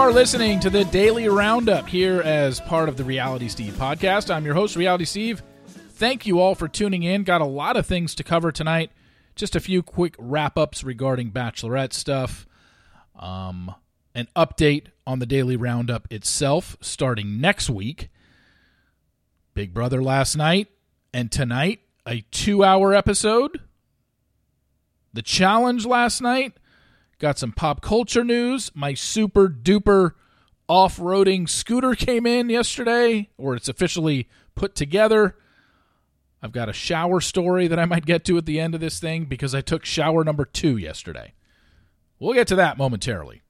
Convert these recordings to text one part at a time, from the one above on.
Are listening to the Daily Roundup here as part of the Reality Steve podcast. I'm your host, Reality Steve. Thank you all for tuning in. Got a lot of things to cover tonight. Just a few quick wrap ups regarding Bachelorette stuff. Um, an update on the Daily Roundup itself starting next week. Big Brother last night and tonight, a two hour episode. The challenge last night Got some pop culture news. My super duper off roading scooter came in yesterday, or it's officially put together. I've got a shower story that I might get to at the end of this thing because I took shower number two yesterday. We'll get to that momentarily.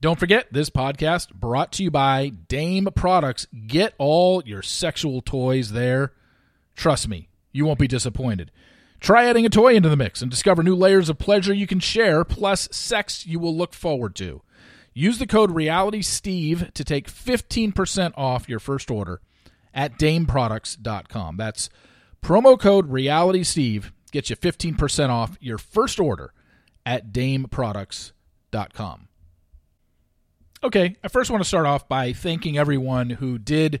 Don't forget, this podcast brought to you by Dame Products. Get all your sexual toys there. Trust me, you won't be disappointed. Try adding a toy into the mix and discover new layers of pleasure you can share, plus sex you will look forward to. Use the code RealitySteve to take 15% off your first order at dameproducts.com. That's promo code RealitySteve gets you 15% off your first order at dameproducts.com. Okay, I first want to start off by thanking everyone who did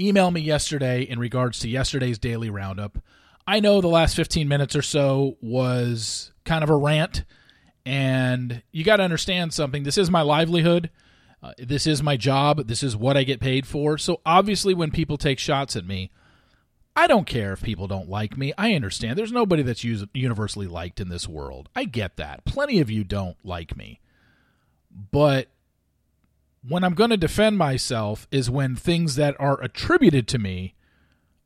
email me yesterday in regards to yesterday's daily roundup. I know the last 15 minutes or so was kind of a rant, and you got to understand something. This is my livelihood. Uh, this is my job. This is what I get paid for. So obviously, when people take shots at me, I don't care if people don't like me. I understand. There's nobody that's universally liked in this world. I get that. Plenty of you don't like me. But when I'm going to defend myself is when things that are attributed to me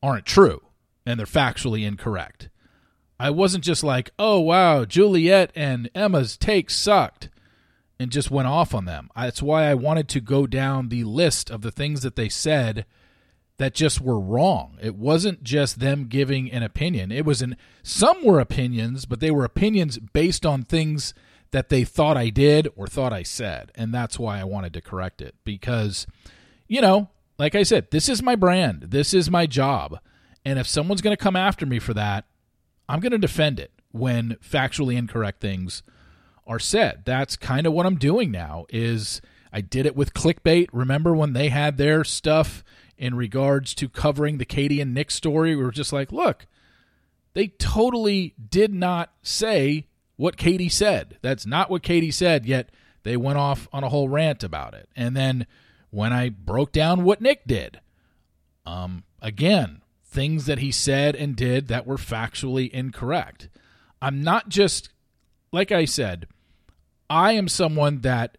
aren't true and they're factually incorrect. I wasn't just like, oh, wow, Juliet and Emma's take sucked and just went off on them. That's why I wanted to go down the list of the things that they said that just were wrong. It wasn't just them giving an opinion. It was an some were opinions, but they were opinions based on things that they thought I did or thought I said. And that's why I wanted to correct it because you know, like I said, this is my brand. This is my job. And if someone's going to come after me for that, I'm going to defend it when factually incorrect things are said. That's kind of what I'm doing now is I did it with clickbait. Remember when they had their stuff in regards to covering the Katie and Nick story? We were just like, look, they totally did not say what Katie said. That's not what Katie said, yet they went off on a whole rant about it. And then when I broke down what Nick did, um, again, things that he said and did that were factually incorrect. I'm not just, like I said, I am someone that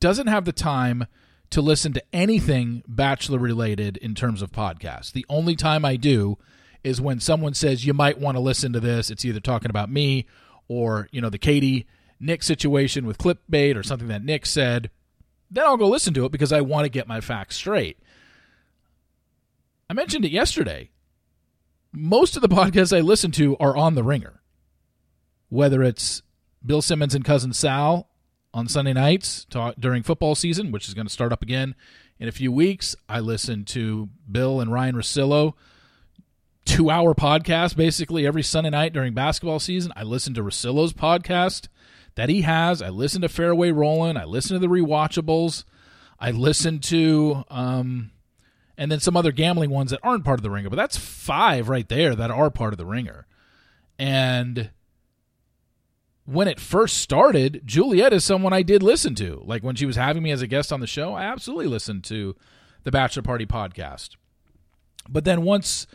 doesn't have the time to listen to anything Bachelor related in terms of podcasts. The only time I do is when someone says you might want to listen to this. It's either talking about me or, you know, the Katie Nick situation with clickbait or something that Nick said. Then I'll go listen to it because I want to get my facts straight. I mentioned it yesterday most of the podcasts I listen to are on the ringer. Whether it's Bill Simmons and cousin Sal on Sunday nights during football season, which is going to start up again in a few weeks. I listen to Bill and Ryan Russillo, two hour podcast basically every Sunday night during basketball season. I listen to Russillo's podcast that he has. I listen to Fairway Rolling. I listen to the rewatchables. I listen to um, and then some other gambling ones that aren't part of the ringer. But that's five right there that are part of the ringer. And when it first started, Juliet is someone I did listen to. Like when she was having me as a guest on the show, I absolutely listened to the Bachelor Party podcast. But then once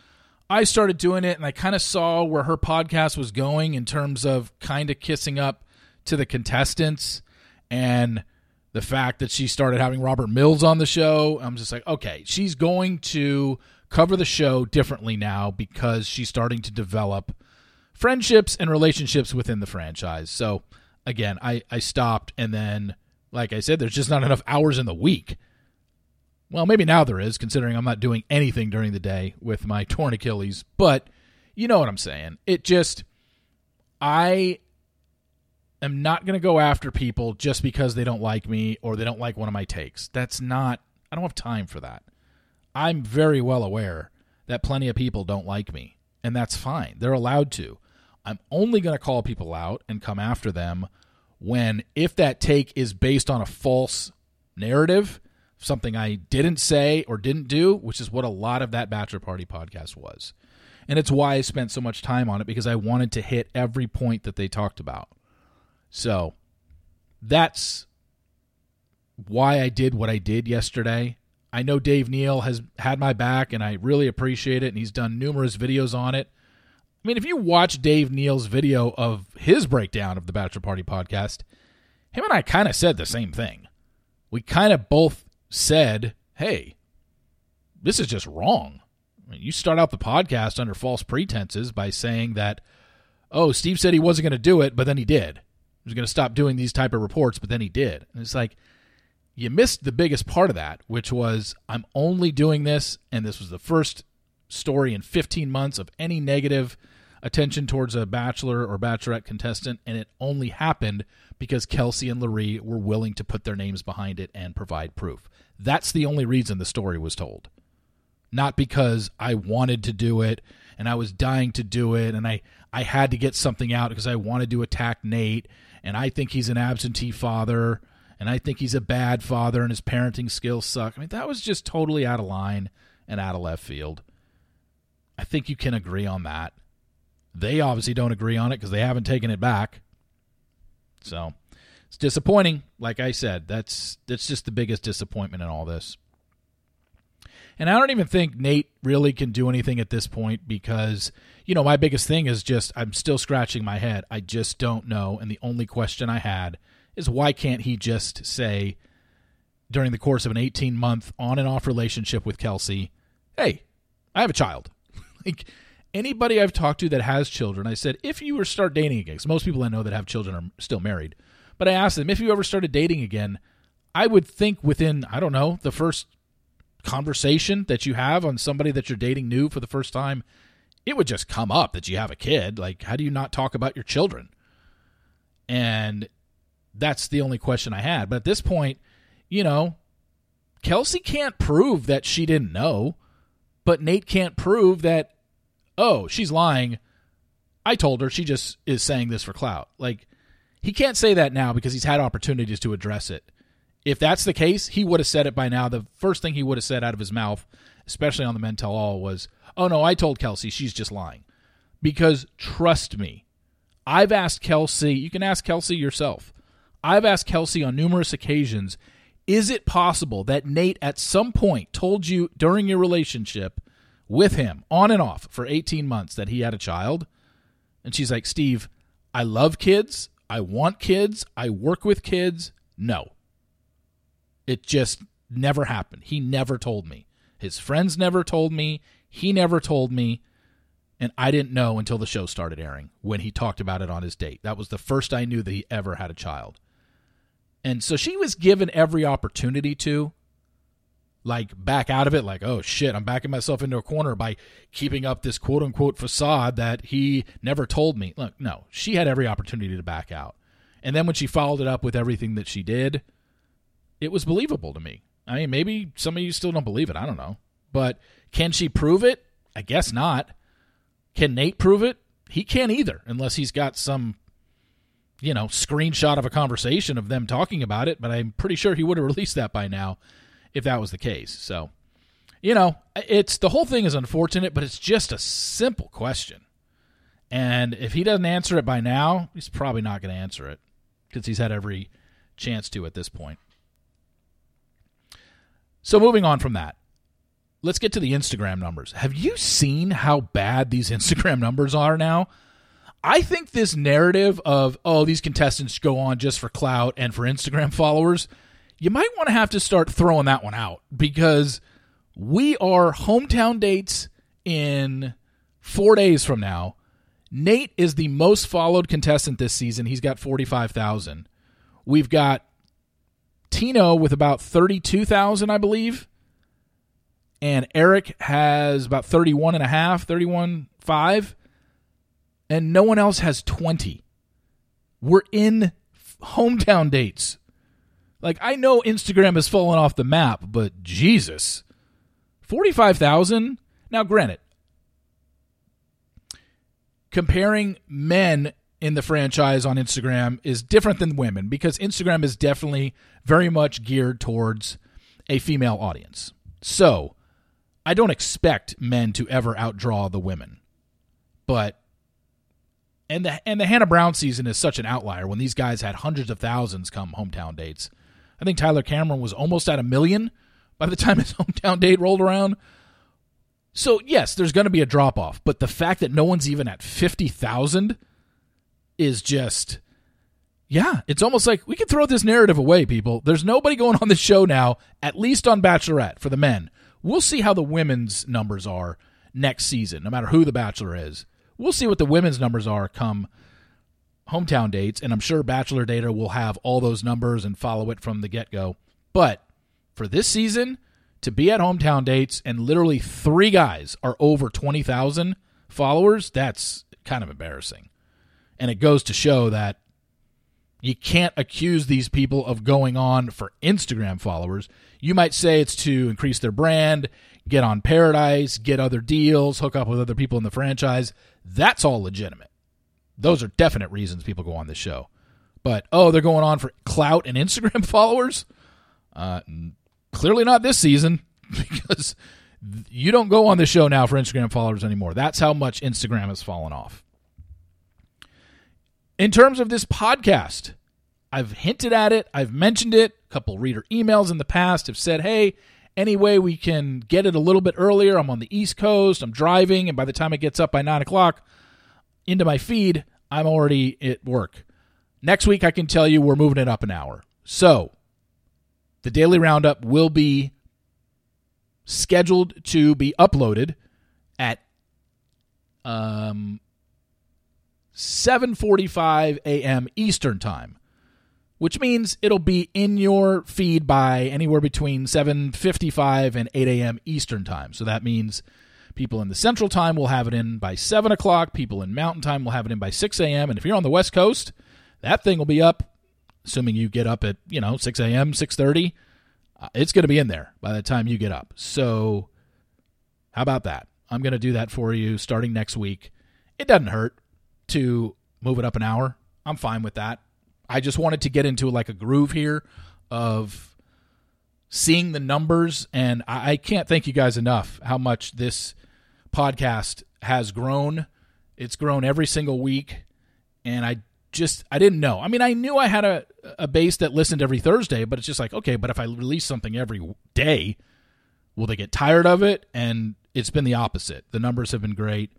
I started doing it and I kind of saw where her podcast was going in terms of kind of kissing up to the contestants and the fact that she started having Robert Mills on the show, I'm just like, okay, she's going to cover the show differently now because she's starting to develop friendships and relationships within the franchise. So again, I, I stopped and then like I said, there's just not enough hours in the week. Well, maybe now there is, considering I'm not doing anything during the day with my torn Achilles, but you know what I'm saying. It just I am not going to go after people just because they don't like me or they don't like one of my takes. That's not, I don't have time for that. I'm very well aware that plenty of people don't like me, and that's fine. They're allowed to. I'm only going to call people out and come after them when, if that take is based on a false narrative, something I didn't say or didn't do, which is what a lot of that Bachelor Party podcast was. And it's why I spent so much time on it because I wanted to hit every point that they talked about. So that's why I did what I did yesterday. I know Dave Neal has had my back and I really appreciate it and he's done numerous videos on it. I mean, if you watch Dave Neal's video of his breakdown of the Bachelor Party podcast, him and I kind of said the same thing. We kind of both said, hey, this is just wrong. I mean, you start out the podcast under false pretenses by saying that, oh, Steve said he wasn't going to do it, but then he did. Was going to stop doing these type of reports, but then he did. And it's like, you missed the biggest part of that, which was I'm only doing this, and this was the first story in 15 months of any negative attention towards a bachelor or bachelorette contestant, and it only happened because Kelsey and Larry were willing to put their names behind it and provide proof. That's the only reason the story was told. Not because I wanted to do it and I was dying to do it and I, I had to get something out because I wanted to attack Nate and I think he's an absentee father and I think he's a bad father and his parenting skills suck. I mean, that was just totally out of line and out of left field. I think you can agree on that. They obviously don't agree on it because they haven't taken it back. So it's disappointing. Like I said, that's that's just the biggest disappointment in all this. And I don't even think Nate really can do anything at this point because, you know, my biggest thing is just I'm still scratching my head. I just don't know. And the only question I had is why can't he just say during the course of an 18 month on and off relationship with Kelsey, hey, I have a child? like, anybody I've talked to that has children, I said, if you were start dating again, because most people I know that have children are still married, but I asked them, if you ever started dating again, I would think within, I don't know, the first conversation that you have on somebody that you're dating new for the first time, it would just come up that you have a kid. Like, how do you not talk about your children? And that's the only question I had. But at this point, you know, Kelsey can't prove that she didn't know, but Nate can't prove that oh, she's lying. I told her she just is saying this for clout. Like, he can't say that now because he's had opportunities to address it. If that's the case, he would have said it by now. The first thing he would have said out of his mouth, especially on the Men Tell All, was, Oh, no, I told Kelsey she's just lying. Because trust me, I've asked Kelsey, you can ask Kelsey yourself. I've asked Kelsey on numerous occasions, is it possible that Nate at some point told you during your relationship with him on and off for 18 months that he had a child. And she's like, Steve, I love kids. I want kids. I work with kids. No. It just never happened. He never told me. His friends never told me. He never told me. And I didn't know until the show started airing when he talked about it on his date. That was the first I knew that he ever had a child. And so she was given every opportunity to like back out of it like oh shit i'm backing myself into a corner by keeping up this quote unquote facade that he never told me look no she had every opportunity to back out and then when she followed it up with everything that she did it was believable to me i mean maybe some of you still don't believe it i don't know but can she prove it i guess not can nate prove it he can't either unless he's got some you know screenshot of a conversation of them talking about it but i'm pretty sure he would have released that by now if that was the case. So, you know, it's the whole thing is unfortunate, but it's just a simple question. And if he doesn't answer it by now, he's probably not going to answer it because he's had every chance to at this point. So, moving on from that, let's get to the Instagram numbers. Have you seen how bad these Instagram numbers are now? I think this narrative of, oh, these contestants go on just for clout and for Instagram followers you might want to have to start throwing that one out because we are hometown dates in four days from now. Nate is the most followed contestant this season. He's got 45,000. We've got Tino with about 32,000, I believe. And Eric has about 31 and a half, 31 5. And no one else has 20. We're in hometown dates like I know Instagram has fallen off the map, but Jesus. 45,000? Now granted, comparing men in the franchise on Instagram is different than women because Instagram is definitely very much geared towards a female audience. So, I don't expect men to ever outdraw the women. But and the and the Hannah Brown season is such an outlier when these guys had hundreds of thousands come hometown dates. I think Tyler Cameron was almost at a million by the time his hometown date rolled around. So yes, there's going to be a drop off, but the fact that no one's even at fifty thousand is just, yeah, it's almost like we can throw this narrative away, people. There's nobody going on the show now, at least on Bachelorette for the men. We'll see how the women's numbers are next season, no matter who the Bachelor is. We'll see what the women's numbers are come hometown dates, and I'm sure Bachelor Data will have all those numbers and follow it from the get go. But for this season, to be at hometown dates and literally three guys are over 20,000 followers, that's kind of embarrassing. And it goes to show that you can't accuse these people of going on for Instagram followers. You might say it's to increase their brand, get on Paradise, get other deals, hook up with other people in the franchise. That's all legitimate. Those are definite reasons people go on this show. But, oh, they're going on for clout and Instagram followers? Uh, clearly not this season because you don't go on the show now for Instagram followers anymore. That's how much Instagram has fallen off. In terms of this podcast, I've hinted at it, I've mentioned it. A couple reader emails in the past have said, hey, any way we can get it a little bit earlier. I'm on the East Coast, I'm driving, and by the time it gets up by 9 o'clock into my feed, I'm already at work. Next week, I can tell you we're moving it up an hour. So, the daily roundup will be scheduled to be uploaded at um, 7:45 a.m. Eastern Time, which means it'll be in your feed by anywhere between 7:55 and 8 a.m. Eastern Time. So that means people in the Central Time will have it in by 7 o'clock. People in Mountain Time will have it in by 6 a.m. And if you're on the West Coast, that thing will be up, assuming you get up at you know 6 a.m. 6:30. Uh, it's going to be in there by the time you get up. So, how about that? I'm going to do that for you starting next week. It doesn't hurt to move it up an hour. I'm fine with that. I just wanted to get into like a groove here of seeing the numbers, and I, I can't thank you guys enough how much this podcast has grown. It's grown every single week, and I just I didn't know. I mean, I knew I had a a base that listened every Thursday, but it's just like okay, but if I release something every day, will they get tired of it? And it's been the opposite. The numbers have been great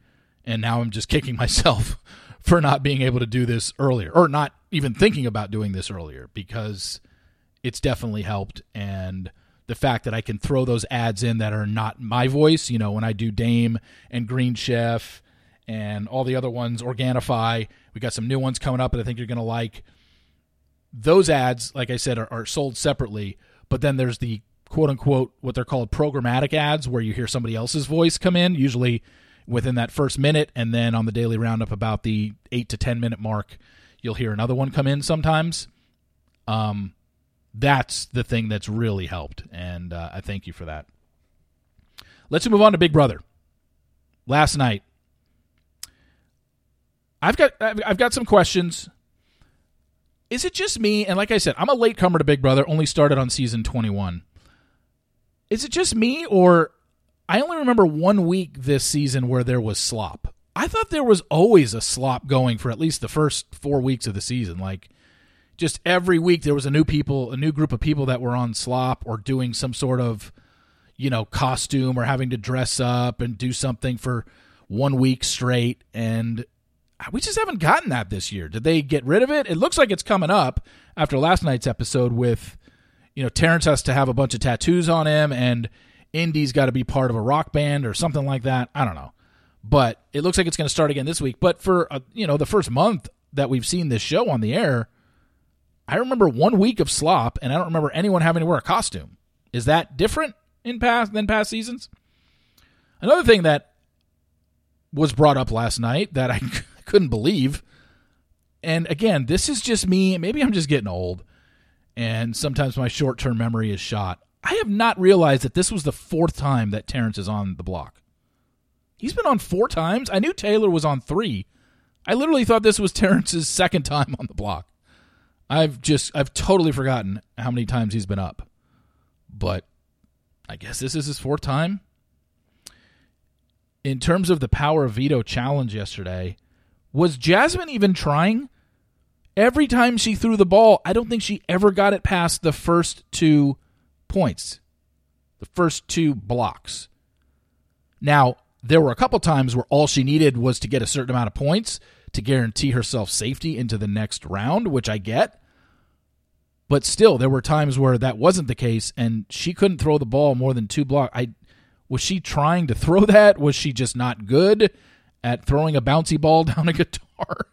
and now I'm just kicking myself for not being able to do this earlier or not even thinking about doing this earlier because it's definitely helped and the fact that I can throw those ads in that are not my voice, you know, when I do Dame and Green Chef and all the other ones, Organifi, we got some new ones coming up that I think you're going to like. Those ads, like I said, are, are sold separately, but then there's the quote unquote what they're called programmatic ads where you hear somebody else's voice come in, usually within that first minute, and then on the daily roundup about the eight to ten minute mark, you'll hear another one come in sometimes. Um, that's the thing that's really helped, and uh, I thank you for that. Let's move on to Big Brother. Last night, I've got I've got some questions. Is it just me? And like I said, I'm a late comer to Big Brother. Only started on season 21. Is it just me, or I only remember one week this season where there was slop. I thought there was always a slop going for at least the first four weeks of the season. Like, just every week there was a new people, a new group of people that were on slop or doing some sort of, you know, costume or having to dress up and do something for one week straight. And we just haven't gotten that this year. Did they get rid of it? It looks like it's coming up after last night's episode with, you know, Terrance has to have a bunch of tattoos on him and Indy's got to be part of a rock band or something like that. I don't know. But it looks like it's going to start again this week. But for uh, you know the first month that we've seen this show on the air, I remember one week of slop, and I don't remember anyone having to wear a costume. Is that different in past than past seasons? Another thing that was brought up last night that I couldn't believe, and again, this is just me. Maybe I'm just getting old, and sometimes my short term memory is shot. I have not realized that this was the fourth time that Terrance is on the block. He's been on four times. I knew Taylor was on three. I literally thought this was Terrance's second time on the block. I've just I've totally forgotten how many times he's been up. But I guess this is his fourth time. In terms of the power of veto challenge yesterday, was Jasmine even trying? Every time she threw the ball, I don't think she ever got it past the first two points, the first two blocks. Now, there were a couple times where all she needed was to get a certain amount of points to guarantee herself safety into the next round, which I get. But still, there were times where that wasn't the case, and she couldn't throw the ball more than two blocks. I was she trying to throw that? Was she just not good at throwing a bouncy ball down a guitar?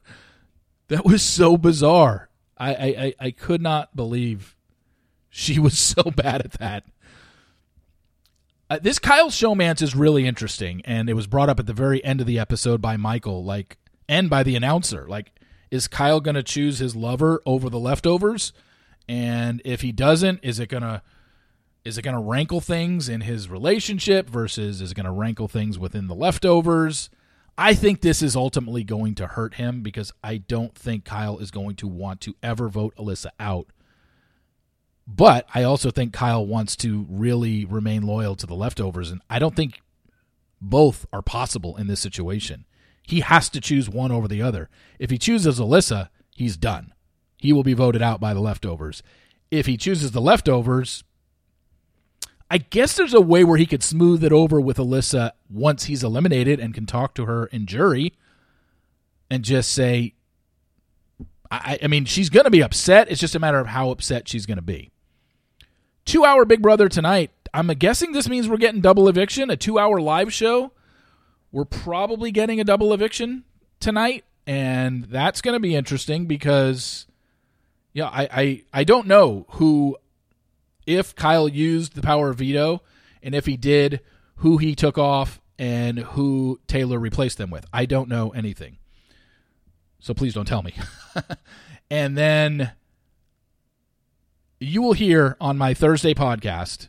That was so bizarre. I I, I could not believe she was so bad at that. Uh, this Kyle Showmance is really interesting, and it was brought up at the very end of the episode by Michael, like, and by the announcer. Like, is Kyle going to choose his lover over the leftovers? And if he doesn't, is it gonna is it gonna rankle things in his relationship versus is it gonna rankle things within the leftovers? I think this is ultimately going to hurt him because I don't think Kyle is going to want to ever vote Alyssa out. But I also think Kyle wants to really remain loyal to the leftovers, and I don't think both are possible in this situation. He has to choose one over the other. If he chooses Alyssa, he's done he will be voted out by the leftovers. If he chooses the leftovers, I guess there's a way where he could smooth it over with Alyssa once he's eliminated and can talk to her in jury and just say, I, I mean, she's going to be upset. It's just a matter of how upset she's going to be. Two hour Big Brother tonight. I'm guessing this means we're getting double eviction, a two hour live show. We're probably getting a double eviction tonight. And that's going to be interesting because yeah, I, I, I don't know who, if Kyle used the power of veto, and if he did, who he took off and who Taylor replaced them with. I don't know anything. So please don't tell me. and then you will hear on my Thursday podcast,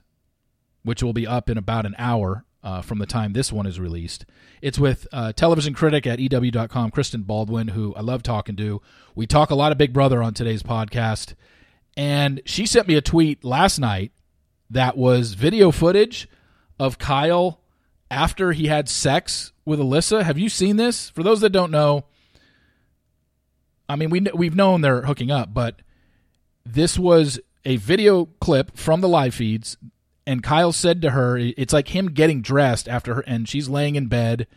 which will be up in about an hour uh, from the time this one is released. It's with uh, television critic at EW.com, Kristen Baldwin, who I love talking to. We talk a lot of Big Brother on today's podcast. And she sent me a tweet last night that was video footage of Kyle after he had sex with Alyssa. Have you seen this? For those that don't know, I mean, we, we've known they're hooking up, but this was a video clip from the live feeds and Kyle said to her, it's like him getting dressed after her, and she's laying in bed,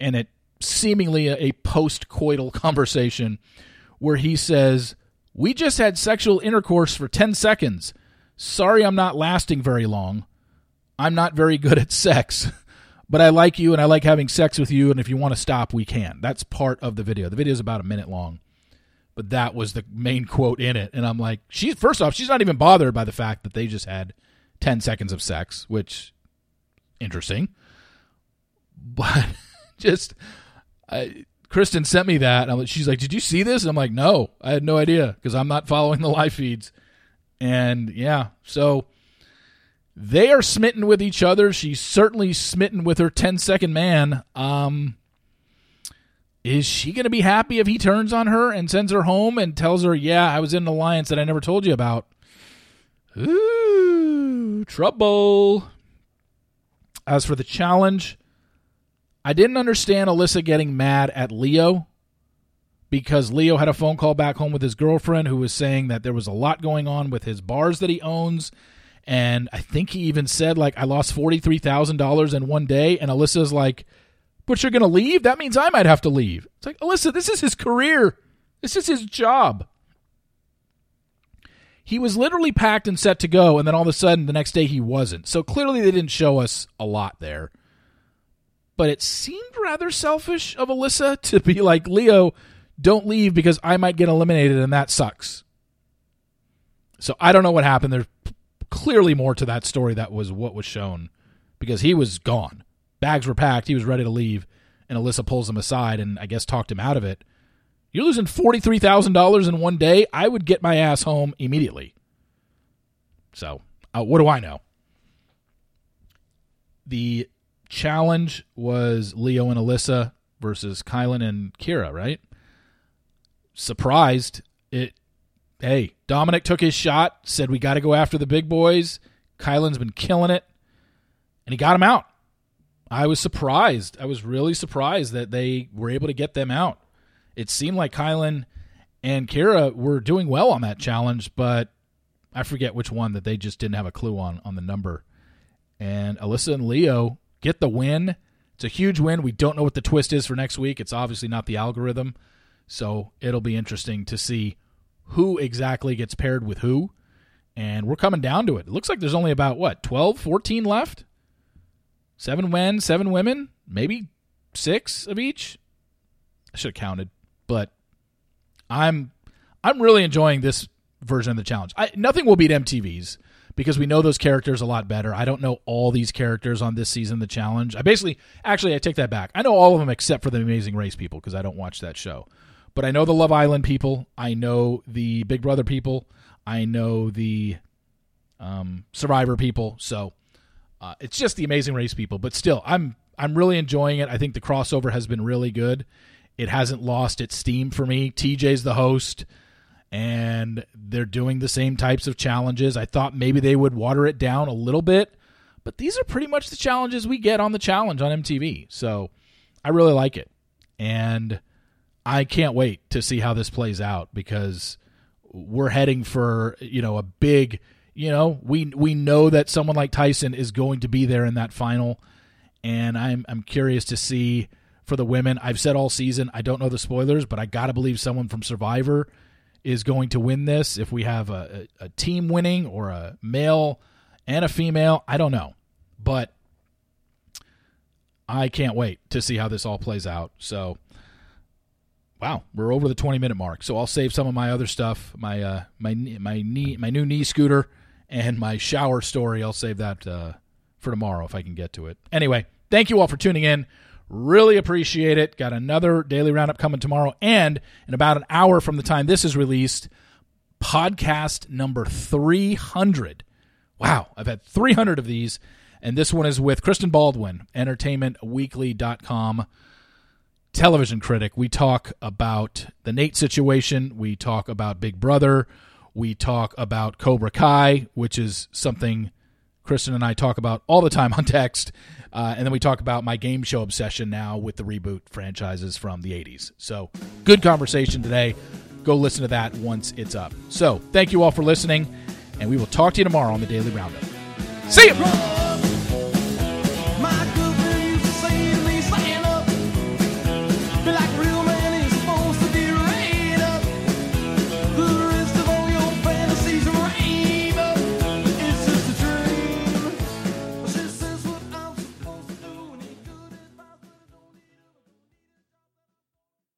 and it seemingly a, a post coital conversation where he says, We just had sexual intercourse for 10 seconds. Sorry, I'm not lasting very long. I'm not very good at sex, but I like you and I like having sex with you. And if you want to stop, we can. That's part of the video. The video is about a minute long, but that was the main quote in it. And I'm like, she, first off, she's not even bothered by the fact that they just had 10 seconds of sex, which interesting. But just I, Kristen sent me that. And she's like, "Did you see this?" And I'm like, "No, I had no idea because I'm not following the live feeds." And yeah, so they are smitten with each other. She's certainly smitten with her 10 second man. Um, is she going to be happy if he turns on her and sends her home and tells her, "Yeah, I was in an alliance that I never told you about"? Ooh, trouble. As for the challenge, I didn't understand Alyssa getting mad at Leo because Leo had a phone call back home with his girlfriend who was saying that there was a lot going on with his bars that he owns. And I think he even said, like, I lost $43,000 in one day. And Alyssa's like, but you're going to leave? That means I might have to leave. It's like, Alyssa, this is his career. This is his job. He was literally packed and set to go, and then all of a sudden the next day he wasn't. So clearly they didn't show us a lot there. But it seemed rather selfish of Alyssa to be like, Leo, don't leave because I might get eliminated, and that sucks. So I don't know what happened. There's clearly more to that story that was what was shown because he was gone. Bags were packed. He was ready to leave, and Alyssa pulls him aside and I guess talked him out of it. You're losing $43,000 in one day. I would get my ass home immediately. So, uh, what do I know? The challenge was Leo and Alyssa versus Kyland and Kyra, right? surprised. It hey, Domenick took his shot, said we got to go after the big boys. Kyland's been killing it, and he got him out. I was surprised. I was really surprised that they were able to get them out. It seemed like Kyland and Kyra were doing well on that challenge, but I forget which one that they just didn't have a clue on on the number. And Alyssa and Leo get the win. It's a huge win. We don't know what the twist is for next week. It's obviously not the algorithm. So it'll be interesting to see who exactly gets paired with who. And we're coming down to it. It looks like there's only about, what, 12, 14 left? Seven men, seven women, maybe six of each. I should have counted, but I'm I'm really enjoying this version of the challenge. I, nothing will beat MTV's because we know those characters a lot better. I don't know all these characters on this season of the challenge. I basically actually I take that back. I know all of them except for the Amazing Race people because I don't watch that show. But I know the Love Island people. I know the Big Brother people. I know the um, Survivor people. So uh, it's just the Amazing Race people. But still, I'm I'm really enjoying it. I think the crossover has been really good. It hasn't lost its steam for me. TJ's the host, and they're doing the same types of challenges. I thought maybe they would water it down a little bit, but these are pretty much the challenges we get on the challenge on MTV. So I really like it. And I can't wait to see how this plays out because we're heading for you know a big you know we we know that someone like Tyson is going to be there in that final. And I'm I'm curious to see for the women. I've said all season I don't know the spoilers but I got to believe someone from Survivor is going to win this. If we have a, a, a team winning or a male and a female I don't know. But I can't wait to see how this all plays out. So wow, we're over the 20 minute mark. So I'll save some of my other stuff, my uh, my my knee, my new knee scooter, and my shower story. I'll save that uh, for tomorrow if I can get to it. Anyway, thank you all for tuning in. Really appreciate it. Got another daily roundup coming tomorrow, and in about an hour from the time this is released, podcast number 300. Wow, I've had 300 of these, and this one is with Kristen Baldwin, entertainmentweekly.com television critic. We talk about the Nate situation. We talk about Big Brother. We talk about Cobra Kai, which is something Kristen and I talk about all the time on text. Uh, and then we talk about my game show obsession now with the reboot franchises from the 80s. So, good conversation today. Go listen to that once it's up. So, thank you all for listening, and we will talk to you tomorrow on the Daily Roundup. See you!